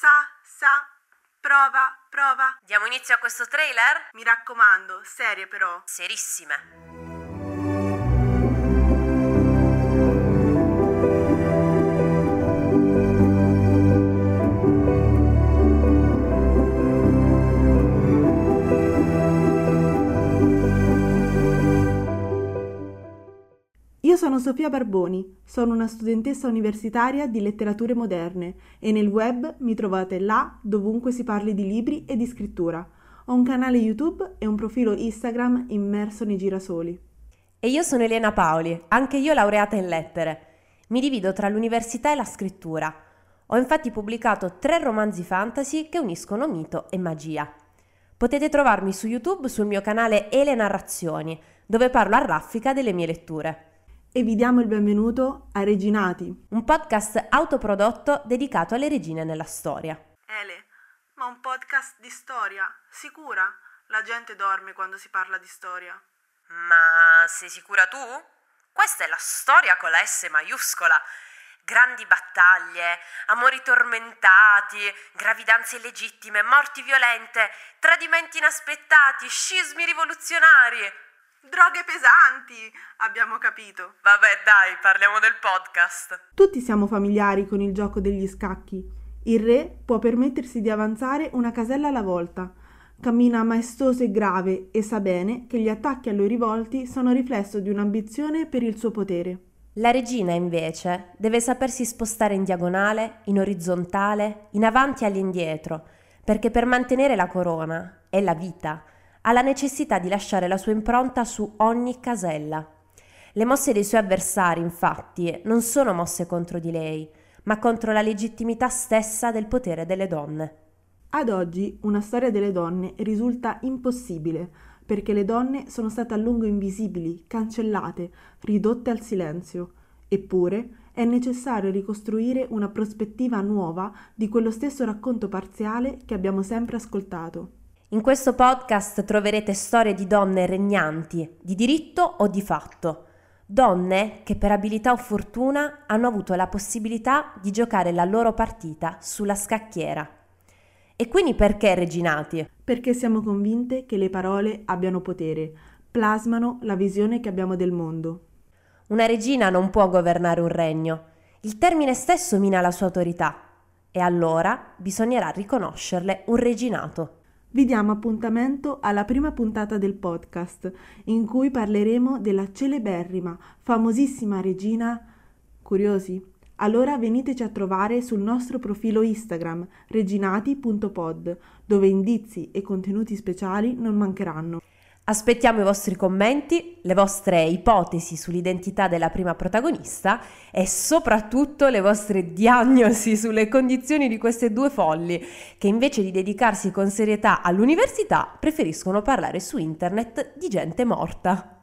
sa, sa, prova, prova. Diamo inizio a questo trailer? Mi raccomando, serie però. Serissime. Sono Sofia Barboni, sono una studentessa universitaria di letterature moderne e nel web mi trovate là dovunque si parli di libri e di scrittura. Ho un canale YouTube e un profilo Instagram immerso nei girasoli. E io sono Elena Paoli, anche io laureata in lettere. Mi divido tra l'università e la scrittura. Ho infatti pubblicato tre romanzi fantasy che uniscono mito e magia. Potete trovarmi su YouTube sul mio canale Ele Narrazioni, dove parlo a raffica delle mie letture e vi diamo il benvenuto a Reginati, un podcast autoprodotto dedicato alle regine nella storia. Ele, ma un podcast di storia, sicura? La gente dorme quando si parla di storia. Ma sei sicura tu? Questa è la storia con la S maiuscola. Grandi battaglie, amori tormentati, gravidanze illegittime, morti violente, tradimenti inaspettati, scismi rivoluzionari. Droghe pesanti, abbiamo capito. Vabbè, dai, parliamo del podcast. Tutti siamo familiari con il gioco degli scacchi. Il re può permettersi di avanzare una casella alla volta. Cammina maestoso e grave e sa bene che gli attacchi a lui rivolti sono riflesso di un'ambizione per il suo potere. La regina, invece, deve sapersi spostare in diagonale, in orizzontale, in avanti e all'indietro, perché per mantenere la corona e la vita ha la necessità di lasciare la sua impronta su ogni casella. Le mosse dei suoi avversari, infatti, non sono mosse contro di lei, ma contro la legittimità stessa del potere delle donne. Ad oggi una storia delle donne risulta impossibile, perché le donne sono state a lungo invisibili, cancellate, ridotte al silenzio. Eppure è necessario ricostruire una prospettiva nuova di quello stesso racconto parziale che abbiamo sempre ascoltato. In questo podcast troverete storie di donne regnanti, di diritto o di fatto. Donne che per abilità o fortuna hanno avuto la possibilità di giocare la loro partita sulla scacchiera. E quindi perché reginati? Perché siamo convinte che le parole abbiano potere, plasmano la visione che abbiamo del mondo. Una regina non può governare un regno. Il termine stesso mina la sua autorità. E allora bisognerà riconoscerle un reginato. Vi diamo appuntamento alla prima puntata del podcast, in cui parleremo della celeberrima, famosissima regina. Curiosi? Allora veniteci a trovare sul nostro profilo Instagram reginati.pod, dove indizi e contenuti speciali non mancheranno. Aspettiamo i vostri commenti, le vostre ipotesi sull'identità della prima protagonista e soprattutto le vostre diagnosi sulle condizioni di queste due folli che invece di dedicarsi con serietà all'università preferiscono parlare su internet di gente morta.